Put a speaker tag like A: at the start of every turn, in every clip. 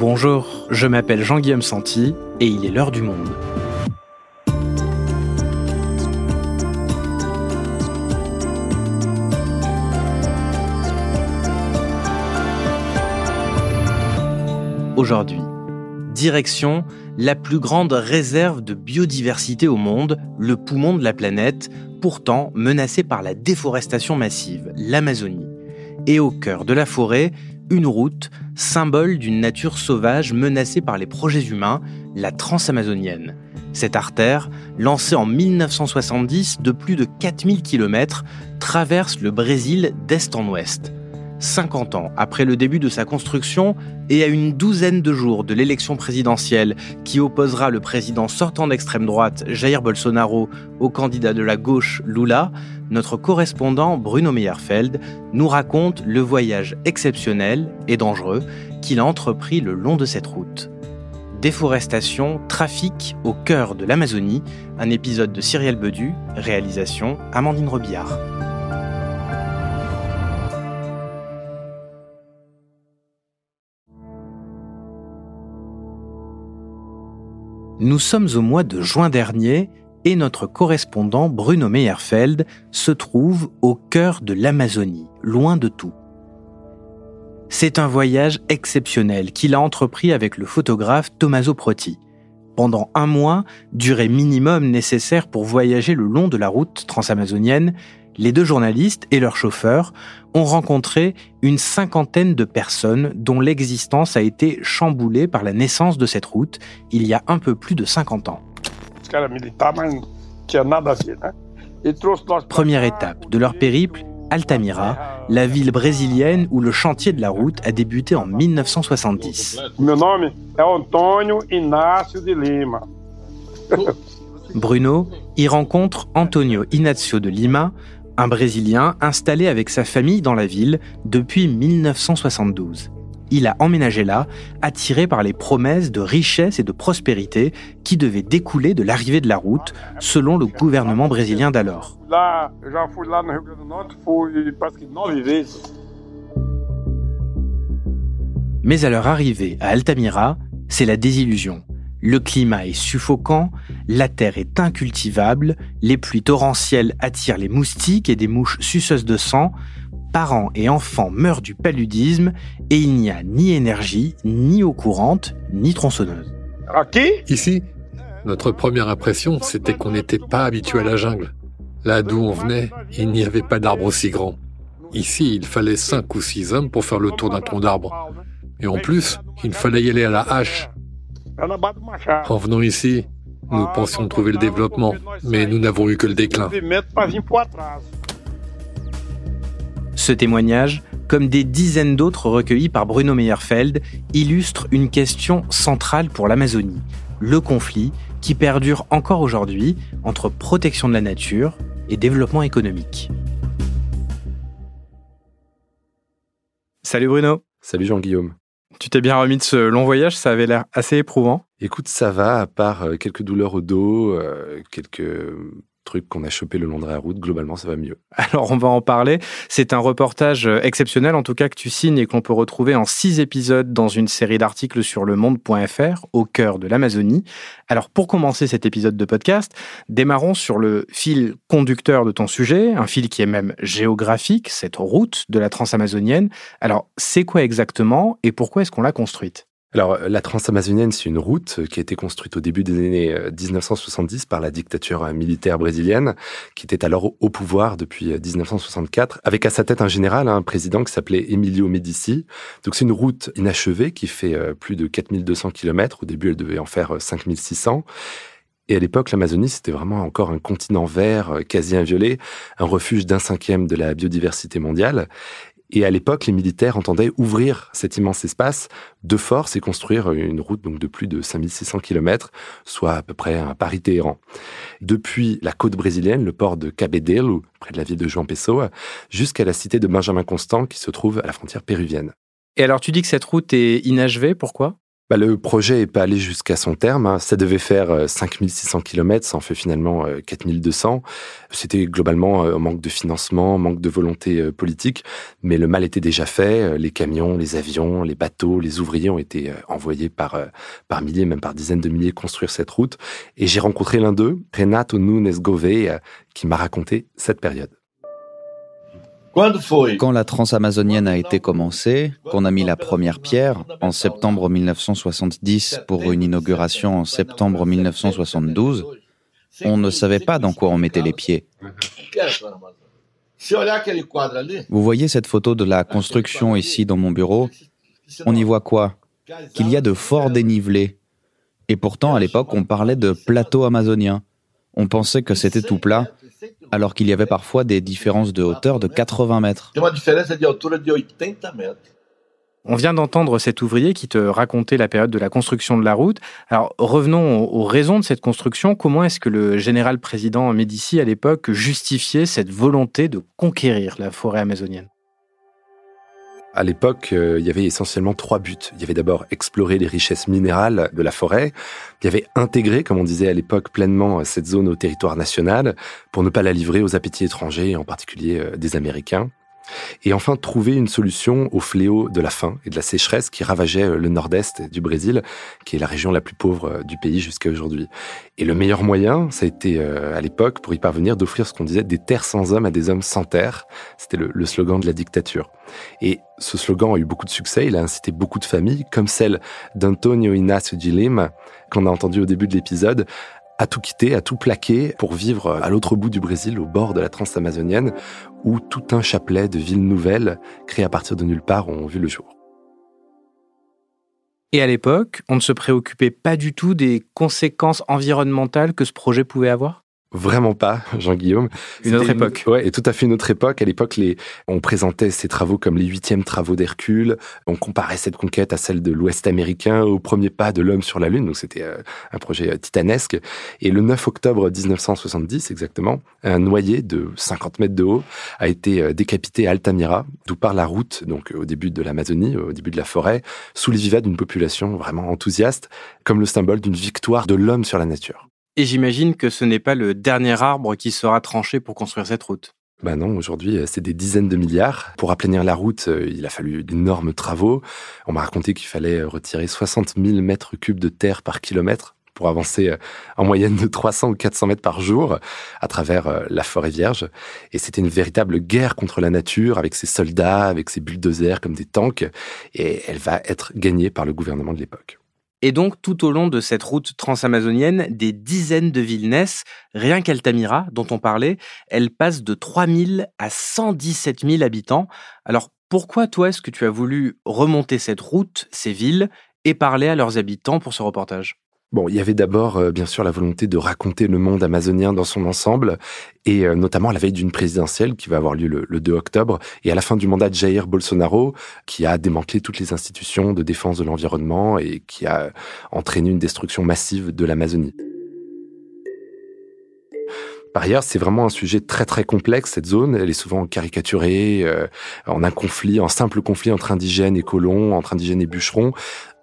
A: Bonjour, je m'appelle Jean-Guillaume Santi et il est l'heure du monde. Aujourd'hui, direction la plus grande réserve de biodiversité au monde, le poumon de la planète, pourtant menacé par la déforestation massive, l'Amazonie. Et au cœur de la forêt, une route, symbole d'une nature sauvage menacée par les projets humains, la transamazonienne. Cette artère, lancée en 1970 de plus de 4000 km, traverse le Brésil d'est en ouest. 50 ans après le début de sa construction et à une douzaine de jours de l'élection présidentielle qui opposera le président sortant d'extrême droite Jair Bolsonaro au candidat de la gauche Lula, notre correspondant Bruno Meyerfeld nous raconte le voyage exceptionnel et dangereux qu'il a entrepris le long de cette route. Déforestation, trafic au cœur de l'Amazonie, un épisode de Cyrielle Bedu, réalisation Amandine Robillard. Nous sommes au mois de juin dernier et notre correspondant Bruno Meyerfeld se trouve au cœur de l'Amazonie, loin de tout. C'est un voyage exceptionnel qu'il a entrepris avec le photographe Tommaso Proti. Pendant un mois, durée minimum nécessaire pour voyager le long de la route transamazonienne, les deux journalistes et leurs chauffeurs ont rencontré une cinquantaine de personnes dont l'existence a été chamboulée par la naissance de cette route il y a un peu plus de 50 ans. Première étape de leur périple, Altamira, la ville brésilienne où le chantier de la route a débuté en 1970. Bruno y rencontre Antonio Inácio de Lima, un Brésilien installé avec sa famille dans la ville depuis 1972. Il a emménagé là, attiré par les promesses de richesse et de prospérité qui devaient découler de l'arrivée de la route, selon le gouvernement brésilien d'alors. Mais à leur arrivée à Altamira, c'est la désillusion. Le climat est suffocant, la terre est incultivable, les pluies torrentielles attirent les moustiques et des mouches suceuses de sang, parents et enfants meurent du paludisme et il n'y a ni énergie, ni eau courante, ni tronçonneuse.
B: Ici, notre première impression, c'était qu'on n'était pas habitué à la jungle. Là d'où on venait, il n'y avait pas d'arbres aussi grands. Ici, il fallait cinq ou six hommes pour faire le tour d'un tronc d'arbre. Et en plus, il fallait y aller à la hache, en venant ici, nous pensions trouver le développement, mais nous n'avons eu que le déclin.
A: Ce témoignage, comme des dizaines d'autres recueillis par Bruno Meyerfeld, illustre une question centrale pour l'Amazonie, le conflit qui perdure encore aujourd'hui entre protection de la nature et développement économique. Salut Bruno.
C: Salut Jean-Guillaume.
A: Tu t'es bien remis de ce long voyage, ça avait l'air assez éprouvant.
C: Écoute, ça va, à part euh, quelques douleurs au dos, euh, quelques trucs qu'on a chopé le long de la route, globalement, ça va mieux.
A: Alors, on va en parler. C'est un reportage euh, exceptionnel, en tout cas, que tu signes et qu'on peut retrouver en six épisodes dans une série d'articles sur le monde.fr, au cœur de l'Amazonie. Alors, pour commencer cet épisode de podcast, démarrons sur le fil conducteur de ton sujet, un fil qui est même géographique, cette route de la transamazonienne. Alors, c'est quoi exactement et pourquoi est-ce qu'on l'a construite?
C: Alors, la Transamazonienne, c'est une route qui a été construite au début des années 1970 euh, par la dictature euh, militaire brésilienne, qui était alors au pouvoir depuis 1964, euh, avec à sa tête un général, un président qui s'appelait Emilio Medici. Donc, c'est une route inachevée qui fait plus de 4200 km. Au début, elle devait en faire 5600. Et à l'époque, l'Amazonie, c'était vraiment encore un continent vert, quasi inviolé, un refuge d'un cinquième de la biodiversité mondiale. Et à l'époque, les militaires entendaient ouvrir cet immense espace de force et construire une route de plus de 5600 km, soit à peu près un Paris-Téhéran. Depuis la côte brésilienne, le port de Cabedelo, près de la ville de João Pessoa, jusqu'à la cité de Benjamin Constant qui se trouve à la frontière péruvienne.
A: Et alors tu dis que cette route est inachevée, pourquoi?
C: Bah, le projet n'est pas allé jusqu'à son terme. Hein. Ça devait faire 5600 km, ça en fait finalement 4200. C'était globalement un manque de financement, manque de volonté politique, mais le mal était déjà fait. Les camions, les avions, les bateaux, les ouvriers ont été envoyés par, par milliers, même par dizaines de milliers construire cette route. Et j'ai rencontré l'un d'eux, Renato Nunes Gouveia, qui m'a raconté cette période.
D: Quand la transamazonienne a été commencée, qu'on a mis la première pierre en septembre 1970 pour une inauguration en septembre 1972, on ne savait pas dans quoi on mettait les pieds. Vous voyez cette photo de la construction ici dans mon bureau? On y voit quoi? Qu'il y a de forts dénivelés. Et pourtant, à l'époque, on parlait de plateau amazonien. On pensait que c'était tout plat alors qu'il y avait parfois des différences de hauteur de 80 mètres.
A: On vient d'entendre cet ouvrier qui te racontait la période de la construction de la route. Alors revenons aux raisons de cette construction. Comment est-ce que le général président Médici à l'époque justifiait cette volonté de conquérir la forêt amazonienne?
C: À l'époque, euh, il y avait essentiellement trois buts. Il y avait d'abord explorer les richesses minérales de la forêt. Il y avait intégrer, comme on disait à l'époque, pleinement euh, cette zone au territoire national pour ne pas la livrer aux appétits étrangers, en particulier euh, des Américains. Et enfin, trouver une solution au fléau de la faim et de la sécheresse qui ravageait euh, le nord-est du Brésil, qui est la région la plus pauvre euh, du pays jusqu'à aujourd'hui. Et le meilleur moyen, ça a été euh, à l'époque, pour y parvenir, d'offrir ce qu'on disait des terres sans hommes à des hommes sans terre. C'était le, slogan de la dictature. Et ce slogan a eu beaucoup de succès, il a incité beaucoup de familles, comme celle d'Antonio Inácio de Lima, qu'on a entendu au début de l'épisode, à tout quitter, à tout plaquer pour vivre à l'autre bout du Brésil, au bord de la transamazonienne, où tout un chapelet de villes nouvelles, créées à partir de nulle part, ont vu le jour.
A: Et à l'époque, on ne se préoccupait pas du tout des conséquences environnementales que ce projet pouvait avoir?
C: Vraiment pas, Jean-Guillaume.
A: Une autre époque.
C: ouais, et tout à fait une autre époque. À l'époque, les, on présentait ces travaux comme les huitièmes travaux d'Hercule. On comparait cette conquête à celle de l'Ouest américain, au premier pas de l'homme sur la Lune. Donc c'était euh, un projet euh, titanesque. Et le 9 octobre 1970, exactement, un noyer de 50 mètres de haut a été euh, décapité à Altamira, d'où part la route, donc au début de l'Amazonie, au début de la forêt, sous les vivats d'une population vraiment enthousiaste, comme le symbole d'une victoire de l'homme sur la nature.
A: Et j'imagine que ce n'est pas le dernier arbre qui sera tranché pour construire cette route.
C: Ben non, aujourd'hui, euh, c'est des dizaines de milliards. Pour aplanir la route, euh, il a fallu d'énormes travaux. On m'a raconté qu'il fallait retirer 60 000 mètres cubes de terre par kilomètre pour avancer euh, en moyenne de 300 ou 400 mètres par jour à travers la forêt vierge. Et c'était une véritable guerre contre la nature avec ses soldats, avec ses bulldozers comme des tanks. Et elle va être gagnée par le gouvernement de l'époque.
A: Et donc, tout au long de cette route transamazonienne, des dizaines de villes naissent. Rien qu'Altamira, dont on parlait, elle passe de 3000 à 117 000 habitants. Alors, pourquoi, toi, est-ce que tu as voulu remonter cette route, ces villes, et parler à leurs habitants pour ce reportage?
C: Bon, il y avait d'abord, euh, bien sûr, la volonté de raconter le monde amazonien dans son ensemble, et euh, notamment à la veille d'une présidentielle qui va avoir lieu le, 2 octobre, et à la fin du mandat de Jair Bolsonaro, qui a démantelé toutes les institutions de défense de l'environnement et qui a entraîné une destruction massive de l'Amazonie. Par ailleurs, c'est vraiment un sujet très très complexe, cette zone. Elle est souvent caricaturée euh, en un conflit, en simple conflit entre indigènes et colons, entre indigènes et bûcherons.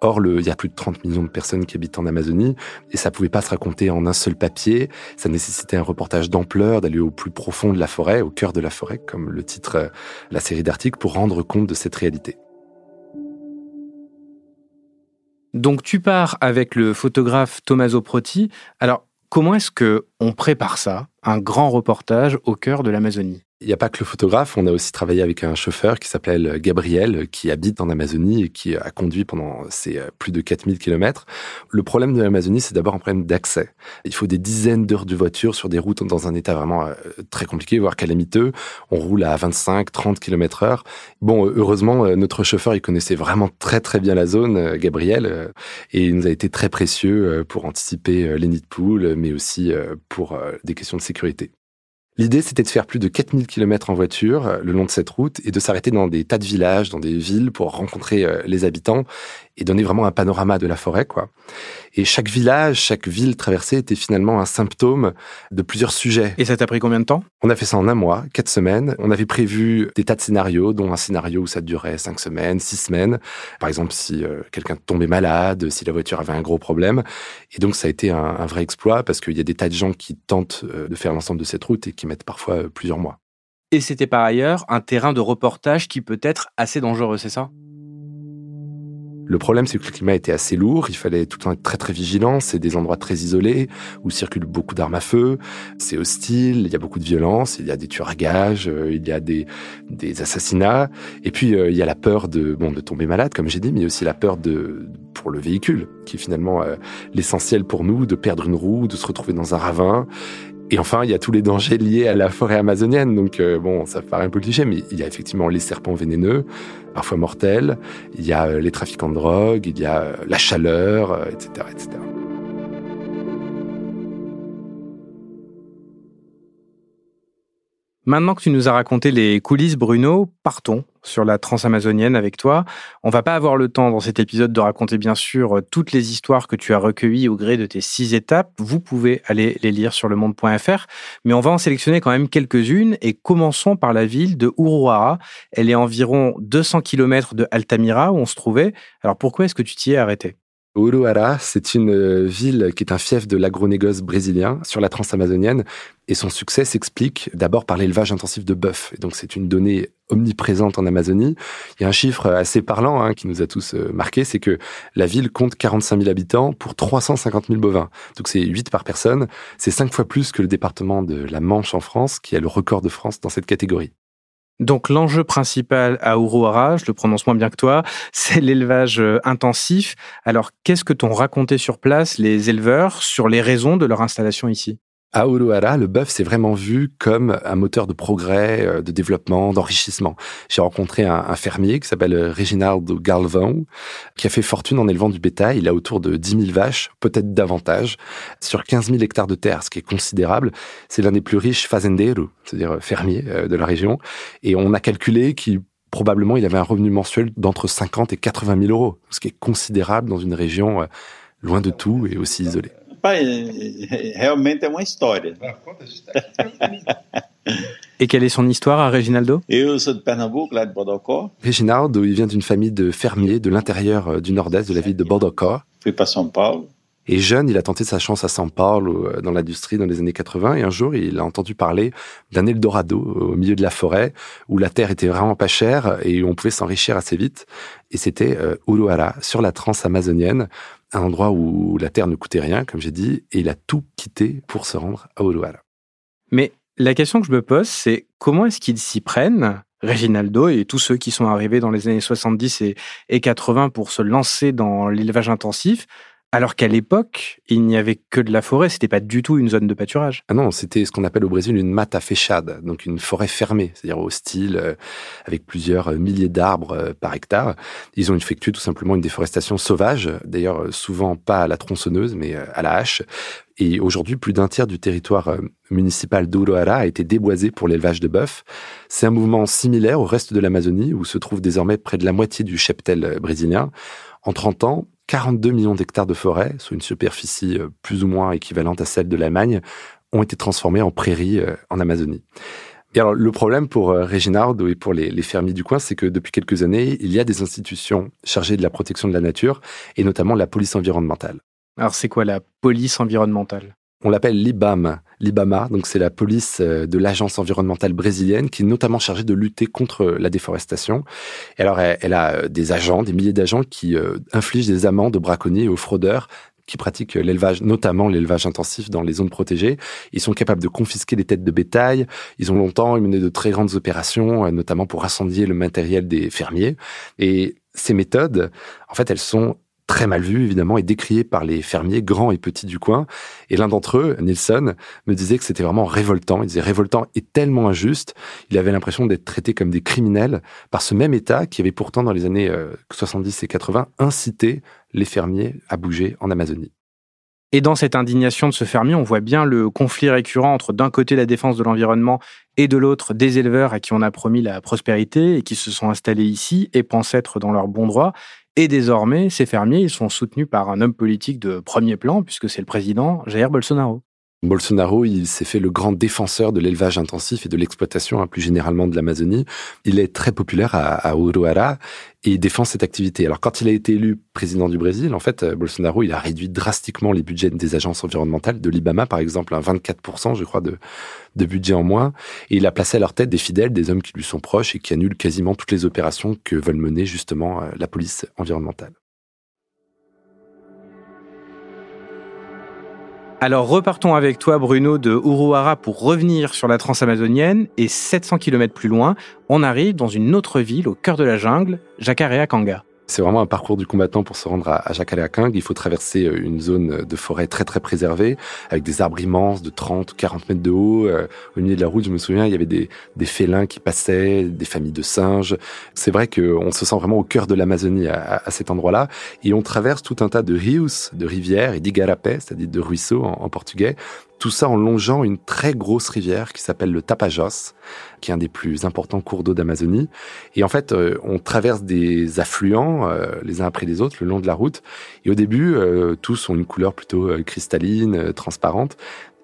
C: Or, il y a plus de 30 millions de personnes qui habitent en Amazonie et ça pouvait pas se raconter en un seul papier. Ça nécessitait un reportage d'ampleur, d'aller au plus profond de la forêt, au cœur de la forêt, comme le titre euh, la série d'articles, pour rendre compte de cette réalité.
A: Donc tu pars avec le photographe Tommaso Proti. Alors comment est-ce que on prépare ça, un grand reportage au cœur de l'Amazonie
C: il n'y a pas que le photographe, on a aussi travaillé avec un chauffeur qui s'appelle Gabriel, qui habite en Amazonie et qui a conduit pendant ces euh, plus de 4000 kilomètres. Le problème de l'Amazonie, c'est d'abord un problème d'accès. Il faut des dizaines d'heures de voiture sur des routes dans un état vraiment euh, très compliqué, voire calamiteux. On roule à 25, 30 km heure. Bon, heureusement, euh, notre chauffeur, il connaissait vraiment très très bien la zone, Gabriel, et il nous a été très précieux pour anticiper les nids de poules, mais aussi pour des questions de sécurité. L'idée, c'était de faire plus de 4000 km en voiture euh, le long de cette route et de s'arrêter dans des tas de villages, dans des villes pour rencontrer euh, les habitants et donner vraiment un panorama de la forêt, quoi. Et chaque village, chaque ville traversée était finalement un symptôme de plusieurs sujets.
A: Et ça t'a pris combien de temps?
C: On a fait ça en un mois, quatre semaines. On avait prévu des tas de scénarios, dont un scénario où ça durait cinq semaines, six semaines. Par exemple, si euh, quelqu'un tombait malade, si la voiture avait un gros problème. Et donc, ça a été un, un vrai exploit parce qu'il y a des tas de gens qui tentent de faire l'ensemble de cette route et qui mettent parfois euh, plusieurs mois.
A: Et c'était par ailleurs un terrain de reportage qui peut être assez dangereux, c'est ça?
C: Le problème, c'est que le climat était assez lourd. Il fallait tout le temps être très très vigilant. C'est des endroits très isolés où circulent beaucoup d'armes à feu. C'est hostile. Il y a beaucoup de violence. Il y a des tueurs gages. Euh, il y a des, des assassinats. Et puis euh, il y a la peur de bon de tomber malade, comme j'ai dit, mais aussi la peur de pour le véhicule, qui est finalement l'essentiel pour nous, de perdre une roue, de se retrouver dans un ravin. Et enfin, il y a tous les dangers liés à la forêt amazonienne. Donc, euh, bon, ça paraît un peu cliché, mais il y a effectivement les serpents vénéneux, parfois mortels. Il y a euh, les trafiquants de drogue, il y a euh, la chaleur, etc., etc.
A: Maintenant que tu nous as raconté les coulisses, Bruno, partons sur la transamazonienne avec toi. On va pas avoir le temps dans cet épisode de raconter bien sûr toutes les histoires que tu as recueillies au gré de tes six étapes. Vous pouvez aller les lire sur le monde.fr, mais on va en sélectionner quand même quelques-unes et commençons par la ville de Uruara. Elle est environ 200 km de Altamira où on se trouvait. Alors pourquoi est-ce que tu t'y es arrêté?
C: Uruara, c'est une euh, ville qui est un fief de l'agronégoce brésilien sur la transamazonienne et son succès s'explique d'abord par l'élevage intensif de bœuf. Et donc c'est une donnée omniprésente en Amazonie. Il y a un chiffre assez parlant hein, qui nous a tous euh, marqué, c'est que la ville compte 45 000 habitants pour 350 000 bovins. Donc c'est 8 par personne. C'est 5 fois plus que le département de la Manche en France, qui a le record de France dans cette catégorie.
A: Donc l'enjeu principal à Uruara, je le prononce moins bien que toi, c'est l'élevage euh, intensif. Alors qu'est-ce que t'ont raconté sur place les éleveurs sur les raisons de leur installation ici?
C: À Uruara, le bœuf s'est vraiment vu comme un moteur de progrès, euh, de développement, d'enrichissement. J'ai rencontré un, fermier qui s'appelle Reginaldo Galvão, qui a fait fortune en élevant du bétail. Il a autour de 10 000 vaches, peut-être davantage, sur 15 000 hectares de terre, ce qui est considérable. C'est l'un des plus riches fazenderos, c'est-à-dire fermiers euh, de la région. Et on a calculé qu'il probablement il avait un revenu mensuel d'entre 50 et 80 000 euros, ce qui est considérable dans une région euh, loin de tout et aussi isolée.
E: Realmente é uma história.
A: Et quelle est son histoire à Reginaldo?
E: Eu sou de Pernambuco, là de Bodocó.
C: Reginaldo, il vient d'une famille de fermiers de l'intérieur euh, du nord-est de la ville de Bodocó.
E: Fui para São Paulo.
C: Et jeune, il a tenté sa chance à São Paulo, euh, dans l'industrie, dans les années 80. Et un jour, il a entendu parler d'un Eldorado au milieu de la forêt, où la terre était vraiment pas chère et où on pouvait s'enrichir assez vite. Et c'était euh, sur la transamazonienne, un endroit où la terre ne coûtait rien, comme j'ai dit, et il a tout quitté pour se rendre à Uruara.
A: Mais la question que je me pose, c'est comment est-ce qu'ils s'y prennent Reginaldo et tous ceux qui sont arrivés dans les années 70 et, et 80 pour se lancer dans l'élevage intensif, alors qu'à l'époque, il n'y avait que de la forêt, c'était pas du tout une zone de pâturage.
C: Ah non, c'était ce qu'on appelle au Brésil une mata fechada, donc une forêt fermée, c'est-à-dire hostile, euh, avec plusieurs euh, milliers d'arbres euh, par hectare. Ils ont effectué tout simplement une déforestation sauvage, d'ailleurs souvent pas à la tronçonneuse, mais à la hache. Et aujourd'hui, plus d'un tiers du territoire municipal d'Uruara a été déboisé pour l'élevage de bœuf. C'est un mouvement similaire au reste de l'Amazonie, où se trouve désormais près de la moitié du cheptel brésilien. En 30 ans, 42 millions d'hectares de forêt, sur une superficie euh, plus ou moins équivalente à celle de l'Allemagne, ont été transformés en prairies euh, en Amazonie. Alors, le problème pour euh, Reginaldo et pour les, les fermiers du coin, c'est que depuis quelques années, il y a des institutions chargées de la protection de la nature, et notamment la police environnementale.
A: Alors, c'est quoi la police environnementale?
C: On l'appelle l'IBAM, l'IBAMA, donc c'est la police euh, de l'agence environnementale brésilienne qui est notamment chargée de lutter contre la déforestation. Et alors elle, a euh, des agents, des milliers d'agents qui euh, infligent des amendes aux braconniers et aux fraudeurs qui pratiquent l'élevage, notamment l'élevage intensif dans les zones protégées. Ils sont capables de confisquer les têtes de bétail. Ils ont longtemps mené de très grandes opérations, notamment pour incendier le matériel des fermiers. Et ces méthodes, en fait, elles sont très mal vu, évidemment, et décrié par les fermiers grands et petits du coin. Et l'un d'entre eux, Nilsson, me disait que c'était vraiment révoltant. Il disait révoltant et tellement injuste. Il avait l'impression d'être traité comme des criminels par ce même État qui avait pourtant, dans les années 70 euh, et 80, incité les fermiers à bouger en Amazonie.
A: Et dans cette indignation de ce fermier, on voit bien le conflit récurrent entre d'un côté la défense de l'environnement et de l'autre des éleveurs à qui on a promis la prospérité et qui se sont installés ici et pensent être dans leur bon droit. Et désormais, ces fermiers, ils sont soutenus par un homme politique de premier plan, puisque c'est le président Jair Bolsonaro.
C: Bolsonaro, il s'est fait le grand défenseur de l'élevage intensif et de l'exploitation, hein, plus généralement de l'Amazonie. Il est très populaire à, à Uruara et défend cette activité. Alors, quand il a été élu président du Brésil, en fait, euh, Bolsonaro, il a réduit drastiquement les budgets des agences environnementales, de l'IBAMA, par exemple, un 24%, je crois, de, de budget en moins. Et il a placé à leur tête des fidèles, des hommes qui lui sont proches et qui annulent quasiment toutes les opérations que veulent mener, justement, euh, la police environnementale.
A: Alors repartons avec toi Bruno de Uruara pour revenir sur la transamazonienne et 700 km plus loin, on arrive dans une autre ville au cœur de la jungle, Jacareacanga.
C: C'est vraiment un parcours du combattant pour se rendre à, à. Il faut traverser euh, une zone de forêt très très préservée, avec des arbres immenses de 30, 40 mètres de haut. Euh, au milieu de la route, je me souviens, il y avait des, des félins qui passaient, des familles de singes. C'est vrai qu'on se sent vraiment au cœur de l'Amazonie à, cet endroit-là. Et on traverse tout un tas de rios, de rivières, et d'igarapés, c'est-à-dire de ruisseaux en portugais, tout ça en longeant une très grosse rivière qui s'appelle le Tapajos, qui est un des plus importants cours d'eau d'Amazonie. Et en fait, euh, on traverse des affluents euh, les uns après les autres le long de la route. Et au début, euh, tous ont une couleur plutôt cristalline, transparente.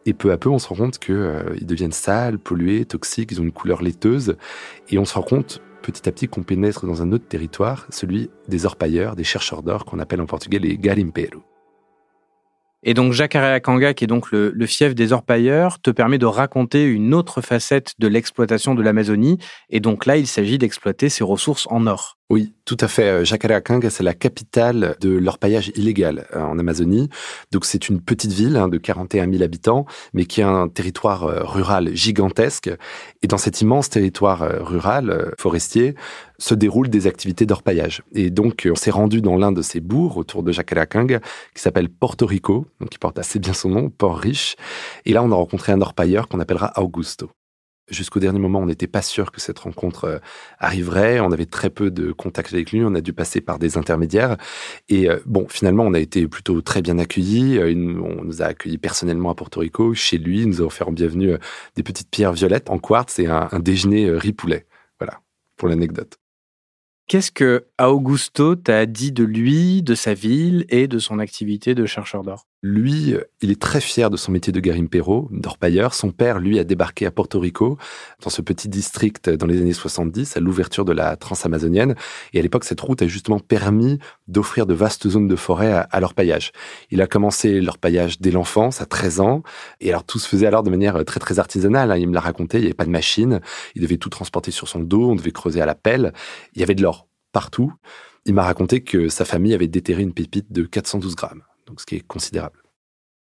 C: Et peu à peu, on se rend compte qu'ils deviennent sales, pollués, toxiques, ils ont une couleur laiteuse. Et on se rend compte petit à petit qu'on pénètre dans un autre territoire, celui des orpailleurs, des chercheurs d'or, qu'on appelle en portugais les garimpeiros.
A: Et donc Jacareacanga, qui est donc le, le, fief des orpailleurs, te permet de raconter une autre facette de l'exploitation de l'Amazonie. Et donc là, il s'agit d'exploiter ses ressources en or.
C: Oui, tout à fait. Jacareacanga, c'est la capitale de l'orpaillage illégal euh, en Amazonie. Donc c'est une petite ville hein, de 41 000 habitants, mais qui a un territoire euh, rural gigantesque. Et dans cet immense territoire euh, rural forestier se déroulent des activités d'orpaillage. Et donc on s'est rendu dans l'un de ces bourgs autour de Jacareacanga qui s'appelle Porto Rico, donc qui porte assez bien son nom, Port Riche. Et là on a rencontré un orpailleur qu'on appellera Augusto. Jusqu'au dernier moment, on n'était pas sûr que cette rencontre euh, arriverait. On avait très peu de contact avec lui. On a dû passer par des intermédiaires. Et euh, bon, finalement, on a été plutôt très bien accueillis. Euh, on nous a accueillis personnellement à Porto Rico, chez lui. Nous a offert en bienvenue des petites pierres violettes en quartz et un, un déjeuner riz poulet. Voilà, pour l'anecdote.
A: Qu'est-ce que Augusto t'a dit de lui, de sa ville et de son activité de chercheur d'or?
C: Lui, il est très fier de son métier de garimpero, d'orpailleur. Son père, lui, a débarqué à Porto Rico, dans ce petit district dans les années 70, à l'ouverture de la transamazonienne. Et à l'époque, cette route a justement permis d'offrir de vastes zones de forêt à, à l'orpaillage. Il a commencé l'orpaillage dès l'enfance, à 13 ans. Et alors, tout se faisait alors de manière très, très artisanale. Hein. Il me l'a raconté, il n'y avait pas de machine. Il devait tout transporter sur son dos, on devait creuser à la pelle. Il y avait de l'or partout. Il m'a raconté que sa famille avait déterré une pépite de 412 grammes ce qui est considérable.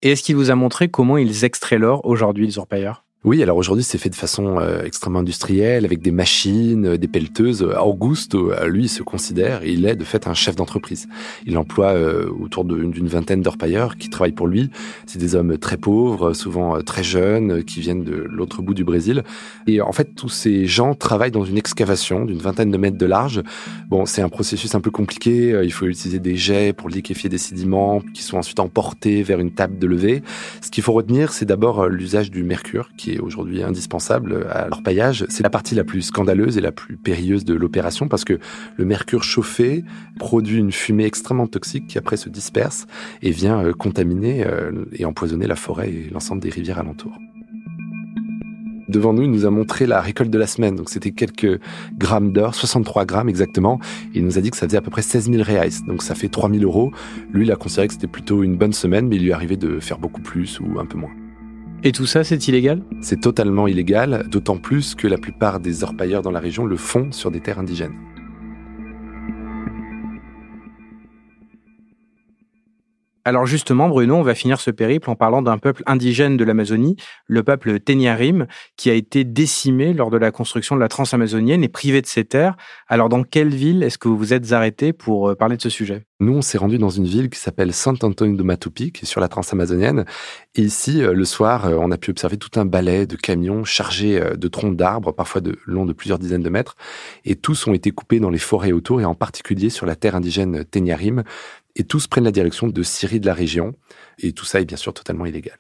A: Et est-ce qu'il vous a montré comment ils extraient l'or aujourd'hui, les orpailleurs
C: oui, alors aujourd'hui, c'est fait de façon euh, extrêmement industrielle, avec des machines, euh, des pelleteuses. Augusto, euh, lui, se considère, il est de fait un chef d'entreprise. Il emploie autour d'une vingtaine d'orpailleurs qui travaillent pour lui. C'est des hommes très pauvres, souvent très jeunes, qui viennent de l'autre bout du Brésil. Et en fait, tous ces gens travaillent dans une excavation d'une vingtaine de mètres de large. Bon, c'est un processus un peu compliqué. Il faut utiliser des jets pour liquéfier des sédiments qui sont ensuite emportés vers une table de levée. Ce qu'il faut retenir, c'est d'abord l'usage du mercure, qui aujourd'hui indispensable à l'orpaillage. C'est la partie la plus scandaleuse et la plus périlleuse de l'opération parce que le mercure chauffé produit une fumée extrêmement toxique qui après se disperse et vient euh, contaminer euh, et empoisonner la forêt et l'ensemble des rivières alentours devant nous, il nous a montré la récolte de la semaine. Donc c'était quelques grammes d'or, 63 grammes exactement. Il nous a dit que ça faisait à peu près 16 000 reais. Donc ça fait 3 000 euros. Lui, il a considéré que c'était plutôt une bonne semaine, mais il lui arrivait de faire beaucoup plus ou un peu moins.
A: Et tout ça, c'est illégal?
C: C'est totalement illégal, d'autant plus que la plupart des orpailleurs dans la région le font sur des terres indigènes.
A: Alors justement, Bruno, on va finir ce périple en parlant d'un peuple indigène de l'Amazonie, le peuple Teniarim, qui a été décimé lors de la construction de la transamazonienne et privé de ses terres. Alors dans quelle ville est-ce que vous vous êtes arrêté pour euh, parler de ce sujet?
C: Nous, on s'est rendu dans une ville qui s'appelle Saint Antonio de Matupi, qui est sur la transamazonienne. Et ici, euh, le soir, euh, on a pu observer tout un balai de camions chargés de troncs d'arbres, parfois de de plusieurs dizaines de mètres. Et tous ont été coupés dans les forêts autour, et en particulier sur la terre indigène Teniarim. Et tous prennent la direction de Syrie de la région. Et tout ça est bien sûr totalement illégal.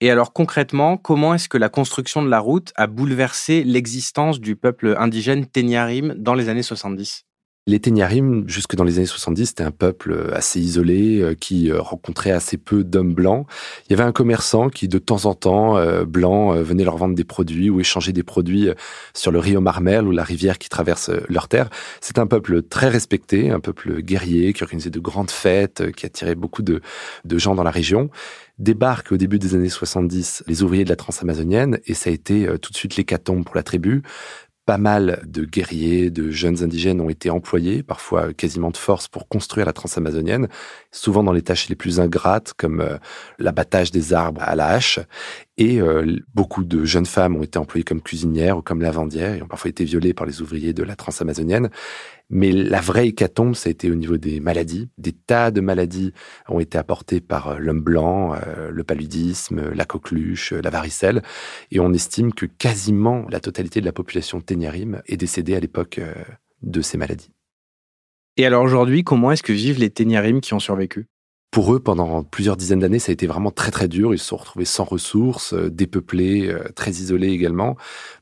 A: Et alors concrètement, comment est-ce que la construction de la route a bouleversé l'existence du peuple indigène Tenyarim dans les années 70
C: les Téniarim, jusque dans les années 70, c'était un peuple euh, assez isolé euh, qui euh, rencontrait assez peu d'hommes blancs. Il y avait un commerçant qui, de temps en temps, blanc, venait leur vendre des produits ou échanger des produits sur le Rio Marmel ou la rivière qui traverse leur terre. C'est un peuple très respecté, un peuple guerrier qui organisait de grandes fêtes, qui attirait beaucoup de, gens dans la région débarquent au début des années 70 les ouvriers de la transamazonienne et ça a été tout de suite l'hécatombe pour la tribu pas mal de guerriers, de jeunes indigènes ont été employés, parfois quasiment de force, pour construire la transamazonienne, souvent dans les tâches les plus ingrates, comme euh, l'abattage des arbres à la hache. Et euh, beaucoup de jeunes femmes ont été employées comme cuisinières ou comme lavandières et ont parfois été violées par les ouvriers de la transamazonienne. Mais la vraie hécatombe, ça a été au niveau des maladies. Des tas de maladies ont été apportées par euh, l'homme blanc, euh, le paludisme, la coqueluche, la varicelle. Et on estime que quasiment la totalité de la population téniarim est décédée à l'époque de ces maladies.
A: Et alors aujourd'hui, comment est-ce que vivent les téniarim qui ont survécu?
C: Pour eux, pendant plusieurs dizaines d'années, ça a été vraiment très très dur. Ils se sont retrouvés sans ressources, euh, dépeuplés, euh, très isolés également,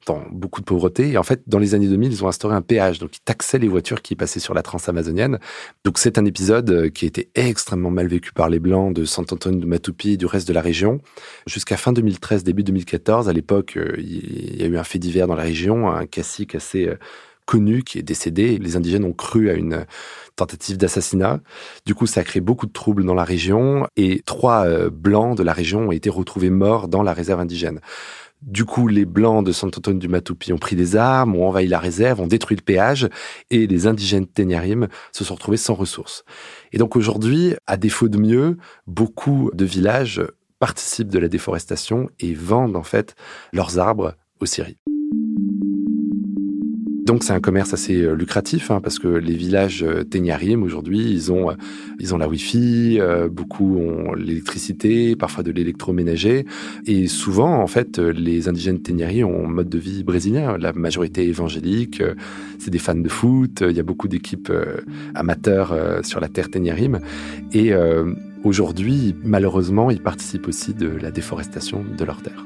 C: dans beaucoup de pauvreté. Et en fait, dans les années 2000, ils ont instauré un péage, donc ils taxaient les voitures qui passaient sur la transamazonienne. Donc c'est un épisode euh, qui a été extrêmement mal vécu par les Blancs de Sant-Antonio de Matupi et du reste de la région. Jusqu'à fin 2013, début 2014, à l'époque, il y a eu un fait divers dans la région, un cacique assez connu qui est décédé. Les indigènes ont cru à une tentative d'assassinat. Du coup, ça a créé beaucoup de troubles dans la région et trois euh, blancs de la région ont été retrouvés morts dans la réserve indigène. Du coup, les blancs de Saint-Antoine du Matupi ont pris des armes, ont envahi la réserve, ont détruit le péage, et les indigènes Téniarim se sont retrouvés sans ressources. Et donc aujourd'hui, à défaut de mieux, beaucoup de villages participent de la déforestation et vendent en fait leurs arbres aux Syries. Donc c'est un commerce assez euh, lucratif hein, parce que les villages euh, Téniarim aujourd'hui ils ont euh, ils ont la Wi-Fi, beaucoup ont l'électricité, parfois de l'électroménager et souvent en fait les indigènes Téniarim ont un mode de vie brésilien. La majorité évangélique, c'est des fans de foot, il y a beaucoup d'équipes amateurs sur la terre Téniarim et aujourd'hui malheureusement ils participent aussi de la déforestation de leur terre.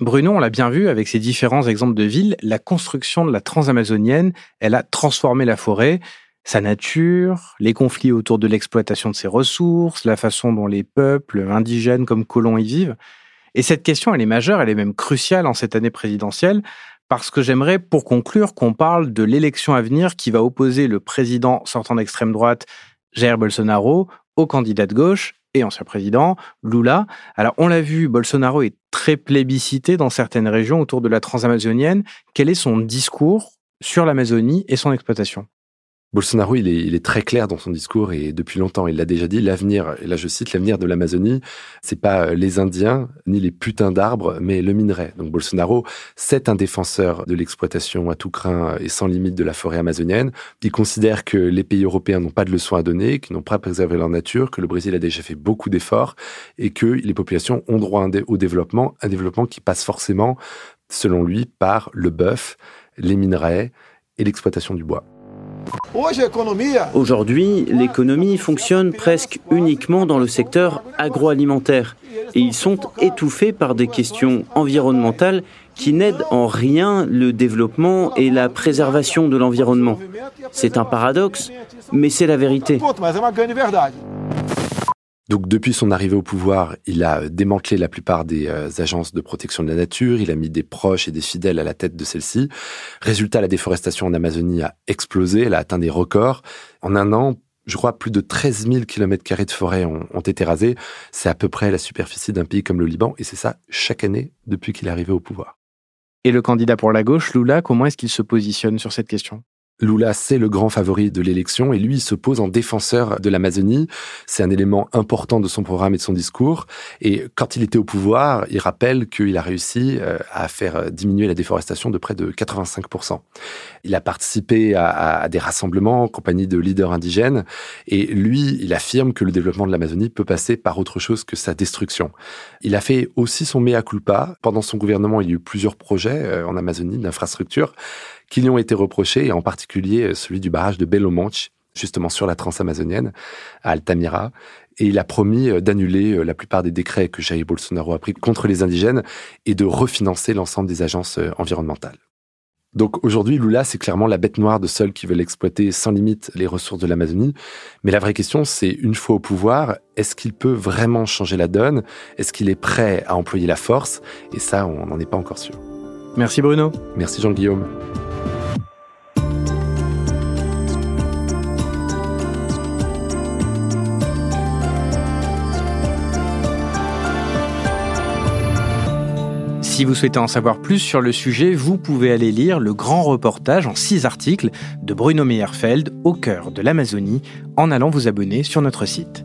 A: Bruno, on l'a bien vu avec ces différents exemples de villes, la construction de la transamazonienne, elle a transformé la forêt, sa nature, les conflits autour de l'exploitation de ses ressources, la façon dont les peuples indigènes comme colons y vivent. Et cette question, elle est majeure, elle est même cruciale en cette année présidentielle, parce que j'aimerais, pour conclure, qu'on parle de l'élection à venir qui va opposer le président sortant d'extrême droite, Jair Bolsonaro, au candidat de gauche, et ancien président, Lula. Alors, on l'a vu, Bolsonaro est très plébiscité dans certaines régions autour de la transamazonienne. Quel est son discours sur l'Amazonie et son exploitation?
C: Bolsonaro, il est, très clair dans son discours et depuis longtemps, il l'a déjà dit, l'avenir, et là je cite, l'avenir de l'Amazonie, c'est pas les Indiens ni les putains d'arbres, mais le minerai. Donc Bolsonaro, c'est un défenseur de l'exploitation à tout craint et sans limite de la forêt amazonienne. Il considère que les pays européens n'ont pas de leçons à donner, qu'ils n'ont pas préservé leur nature, que le Brésil a déjà fait beaucoup d'efforts et que les populations ont droit au développement, un développement qui passe forcément, selon lui, par le bœuf, les minerais et l'exploitation du bois.
F: Aujourd'hui, l'économie fonctionne presque uniquement dans le secteur agroalimentaire et ils sont étouffés par des questions environnementales qui n'aident en rien le développement et la préservation de l'environnement. C'est un paradoxe, mais c'est la vérité.
C: Donc depuis son arrivée au pouvoir, il a démantelé la plupart des euh, agences de protection de la nature, il a mis des proches et des fidèles à la tête de celles-ci. Résultat, la déforestation en Amazonie a explosé, elle a atteint des records. En un an, je crois, plus de 13 000 km de forêt ont, ont été rasés. C'est à peu près la superficie d'un pays comme le Liban, et c'est ça chaque année depuis qu'il est arrivé au pouvoir.
A: Et le candidat pour la gauche, Lula, comment est-ce qu'il se positionne sur cette question?
C: Lula, c'est le grand favori de l'élection et lui, il se pose en défenseur de l'Amazonie. C'est un élément important de son programme et de son discours. Et quand il était au pouvoir, il rappelle qu'il a réussi euh, à faire diminuer la déforestation de près de 85%. Il a participé à, des rassemblements en compagnie de leaders indigènes et lui, il affirme que le développement de l'Amazonie peut passer par autre chose que sa destruction. Il a fait aussi son mea culpa. Pendant son gouvernement, il y a eu plusieurs projets euh, en Amazonie d'infrastructures qui lui ont été reprochés, et en particulier celui du barrage de Belo Monte, justement sur la transamazonienne, à Altamira. Et il a promis d'annuler la plupart des décrets que Jair Bolsonaro a pris contre les indigènes et de refinancer l'ensemble des agences environnementales. Donc aujourd'hui, Lula, c'est clairement la bête noire de ceux qui veulent exploiter sans limite les ressources de l'Amazonie. Mais la vraie question, c'est une fois au pouvoir, est-ce qu'il peut vraiment changer la donne? Est-ce qu'il est prêt à employer la force? Et ça, on n'en est pas encore sûr.
A: Merci Bruno.
C: Merci Jean-Guillaume.
A: Si vous souhaitez en savoir plus sur le sujet, vous pouvez aller lire le grand reportage en six articles de Bruno Meyerfeld au cœur de l'Amazonie en allant vous abonner sur notre site.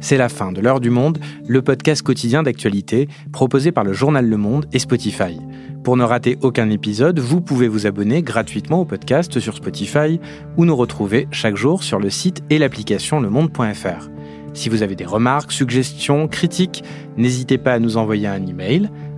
A: C'est la fin de l'heure du monde, le podcast quotidien d'actualité proposé par le journal Le Monde et Spotify. Pour ne rater aucun épisode, vous pouvez vous abonner gratuitement au podcast sur Spotify ou nous retrouver chaque jour sur le site et l'application lemonde.fr. Si vous avez des remarques, suggestions, critiques, n'hésitez pas à nous envoyer un email